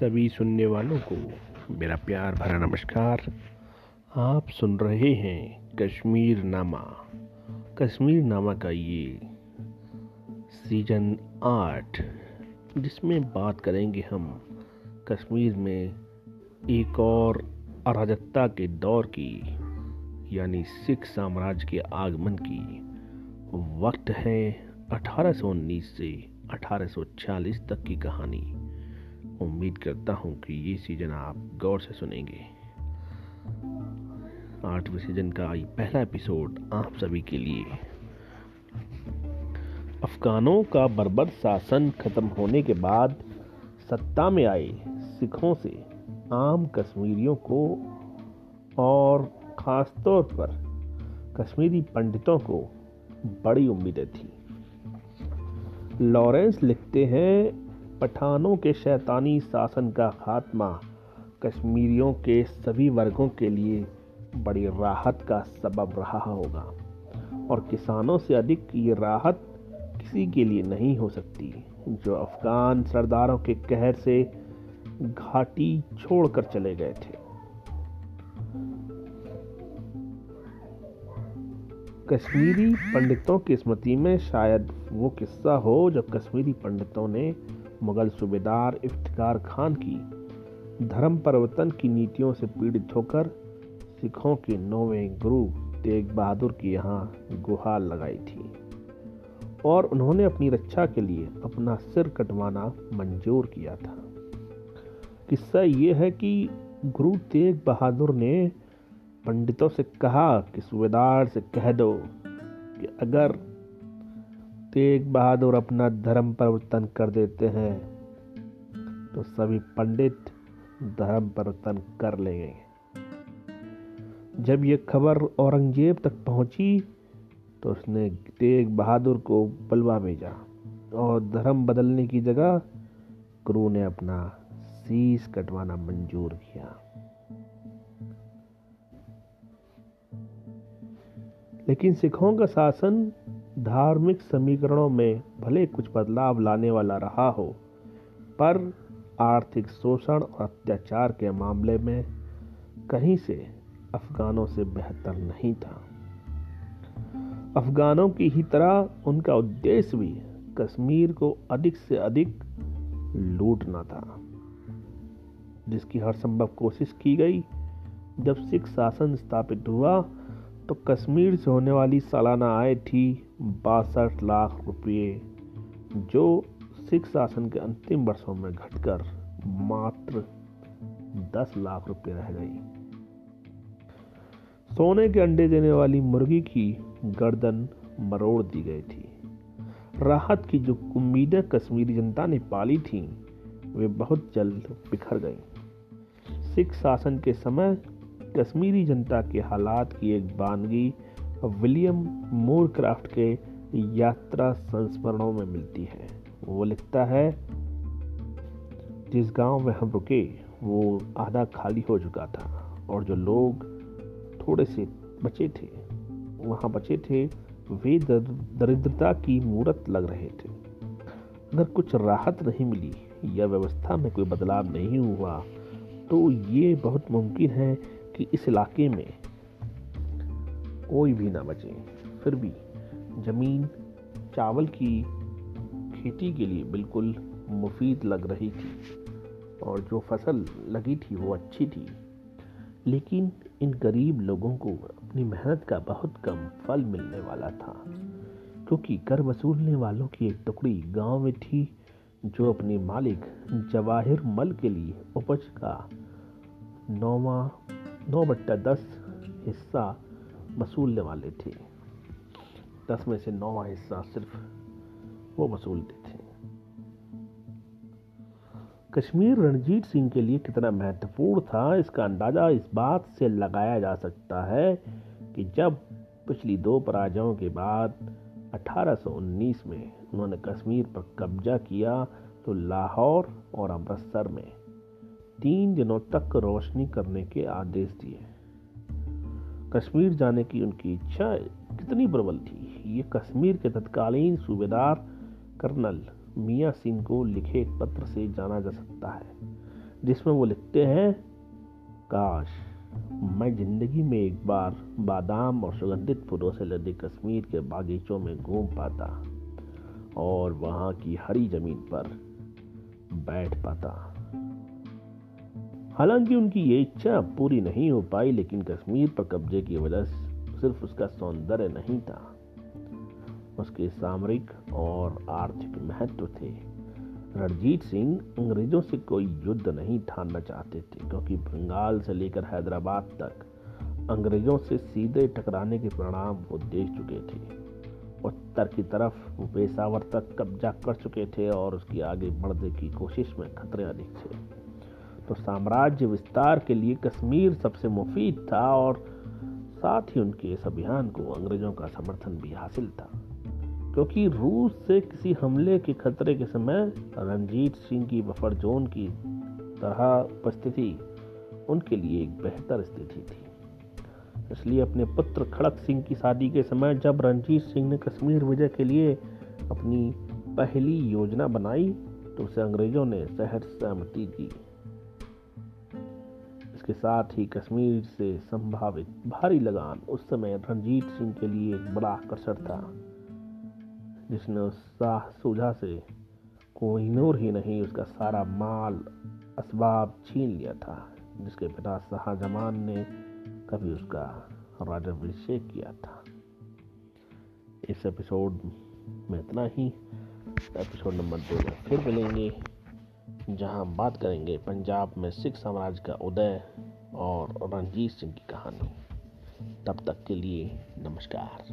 सभी सुनने वालों को मेरा प्यार भरा नमस्कार। आप सुन रहे हैं कश्मीर नामा। कश्मीर नामा का ये सीज़न आठ, जिसमें बात करेंगे हम कश्मीर में एक और अराजकता के दौर की, यानी सिख साम्राज्य के आगमन की। वक्त है 1819 से 1840 तक की कहानी। उम्मीद करता हूँ कि ये सीज़न आप गौर से सुनेंगे। आठवें सीज़न का ये पहला एपिसोड आप सभी के लिए। अफगानों का बर्बर शासन खत्म होने के बाद सत्ता में आए सिखों से आम कश्मीरियों को और ख़ास तौर पर कश्मीरी पंडितों को बड़ी उम्मीदें थी। लॉरेंस लिखते हैं पठानों के शैतानी शासन का खात्मा, कश्मीरियों के सभी वर्गों के लिए बड़ी राहत का सबब रहा होगा। और किसानों से अधिक ये राहत किसी के लिए नहीं हो सकती, जो अफगान सरदारों के कहर से घाटी छोड़कर चले गए थे। कश्मीरी पंडितों की स्मृति में शायद वो किस्सा हो, जब कश्मीरी पंडितों ने मुगल सूबेदार इफ्तार खान की धर्म परिवर्तन की नीतियों से पीड़ित होकर सिखों के नौवें गुरु तेग बहादुर की यहाँ गुहार लगाई थी। और उन्होंने अपनी रक्षा के लिए अपना सिर कटवाना मंजूर किया था। किस्सा ये है कि गुरु तेग बहादुर ने पंडितों से कहा कि सूबेदार से कह दो कि अगर तेग बहादुर अपना धर्म परिवर्तन कर देते हैं। तो सभी पंडित धर्म परिवर्तन कर लेंगे। जब ये खबर औरंगज़ेब तक पहुँची तो उसने तेग बहादुर को बलवा भेजा और धर्म बदलने की जगह गुरु ने अपना शीश कटवाना मंजूर किया। लेकिन सिखों का शासन धार्मिक समीकरणों में भले कुछ बदलाव लाने वाला रहा हो, पर आर्थिक शोषण और अत्याचार के मामले में कहीं से अफगानों से बेहतर नहीं था। अफगानों की ही तरह उनका उद्देश्य भी कश्मीर को अधिक से अधिक लूटना था, जिसकी हर संभव कोशिश की गई जब सिख शासन स्थापित हुआ तो कश्मीर से होने वाली सालाना आय थी बासठ लाख रुपये, जो सिख शासन के अंतिम वर्षों में घटकर मात्र दस लाख रुपये रह गई। सोने के अंडे देने वाली मुर्गी की गर्दन मरोड़ दी गई थी। राहत की जो उम्मीदें कश्मीरी जनता ने पाली थीं, वे बहुत जल्द बिखर गईं। सिख शासन के समय कश्मीरी जनता के हालात की एक बानगी विलियम मोरक्राफ्ट के यात्रा संस्मरणों में मिलती है। वो लिखता है, जिस गाँव में हम रुके, वो आधा खाली हो चुका था और जो लोग थोड़े से बचे थे, वहाँ बचे थे, वे दरिद्रता की मूर्त लग रहे थे। अगर कुछ राहत नहीं मिली या व्यवस्था में कोई बदलाव नहीं हुआ तो ये बहुत मुमकिन है कि इस इलाके में कोई भी ना बचे। फिर भी ज़मीन चावल की खेती के लिए बिल्कुल मुफीद लग रही थी और जो फ़सल लगी थी वो अच्छी थी। लेकिन इन गरीब लोगों को अपनी मेहनत का बहुत कम फल मिलने वाला था, क्योंकि कर वसूलने वालों की एक टुकड़ी गाँव में थी जो अपने मालिक जवाहिर मल के लिए उपज का नौवा नौ बट्टा दस हिस्सा वसूलने वाले थे। दस में से नौवा हिस्सा सिर्फ़ वो वसूलते थे। कश्मीर रणजीत सिंह के लिए कितना महत्वपूर्ण था, इसका अंदाज़ा इस बात से लगाया जा सकता है कि जब पिछली दो पराजयों के बाद 1819 में उन्होंने कश्मीर पर कब्जा किया तो लाहौर और अमृतसर में तीन दिनों तक रोशनी करने के आदेश दिए। कश्मीर जाने की उनकी इच्छा कितनी प्रबल थी। ये कश्मीर के तत्कालीन सूबेदार कर्नल मियाँ सिंह को लिखे एक पत्र से जाना जा सकता है, जिसमें वो लिखते हैं, काश मैं ज़िंदगी में एक बार बादाम और सुगंधित फूलों से लदे कश्मीर के बागीचों में घूम पाता और वहाँ की हरी ज़मीन पर बैठ पाता। हालाँकि उनकी ये इच्छा पूरी नहीं हो पाई, लेकिन कश्मीर पर कब्जे की वजह सिर्फ़ उसका सौंदर्य नहीं था। उसके सामरिक और आर्थिक महत्व थे। रणजीत सिंह अंग्रेज़ों से कोई युद्ध नहीं ठानना चाहते थे, क्योंकि बंगाल से लेकर हैदराबाद तक अंग्रेज़ों से सीधे टकराने के परिणाम वो देख चुके थे। उत्तर की तरफ़ वो पेशावर तक कब्जा कर चुके थे और उसकी आगे बढ़ने की कोशिश में खतरे अधिक थे। तो साम्राज्य विस्तार के लिए कश्मीर सबसे मुफीद था और साथ ही उनके इस अभियान को अंग्रेज़ों का समर्थन भी हासिल था। क्योंकि रूस से किसी हमले के खतरे के समय रंजीत सिंह की बफर जोन की तरह उपस्थिति उनके लिए एक बेहतर स्थिति थी। इसलिए अपने पुत्र खड़क सिंह की शादी के समय जब रंजीत सिंह ने कश्मीर विजय के लिए अपनी पहली योजना बनाई तो उसे अंग्रेज़ों ने सहज सहमति दी। इसके साथ ही कश्मीर से संभावित भारी लगान उस समय रणजीत सिंह के लिए एक बड़ा आकर्षण था, जिसने उस सूझा से कोहिनूर ही नहीं उसका सारा माल असबाब छीन लिया था, जिसके पिता शाहजमान ने कभी उसका राजाभिषेक किया था। इस एपिसोड में इतना ही। एपिसोड नंबर दो में फिर मिलेंगे। जहाँ बात करेंगे पंजाब में सिख साम्राज्य का उदय और रणजीत सिंह की कहानी। तब तक के लिए नमस्कार।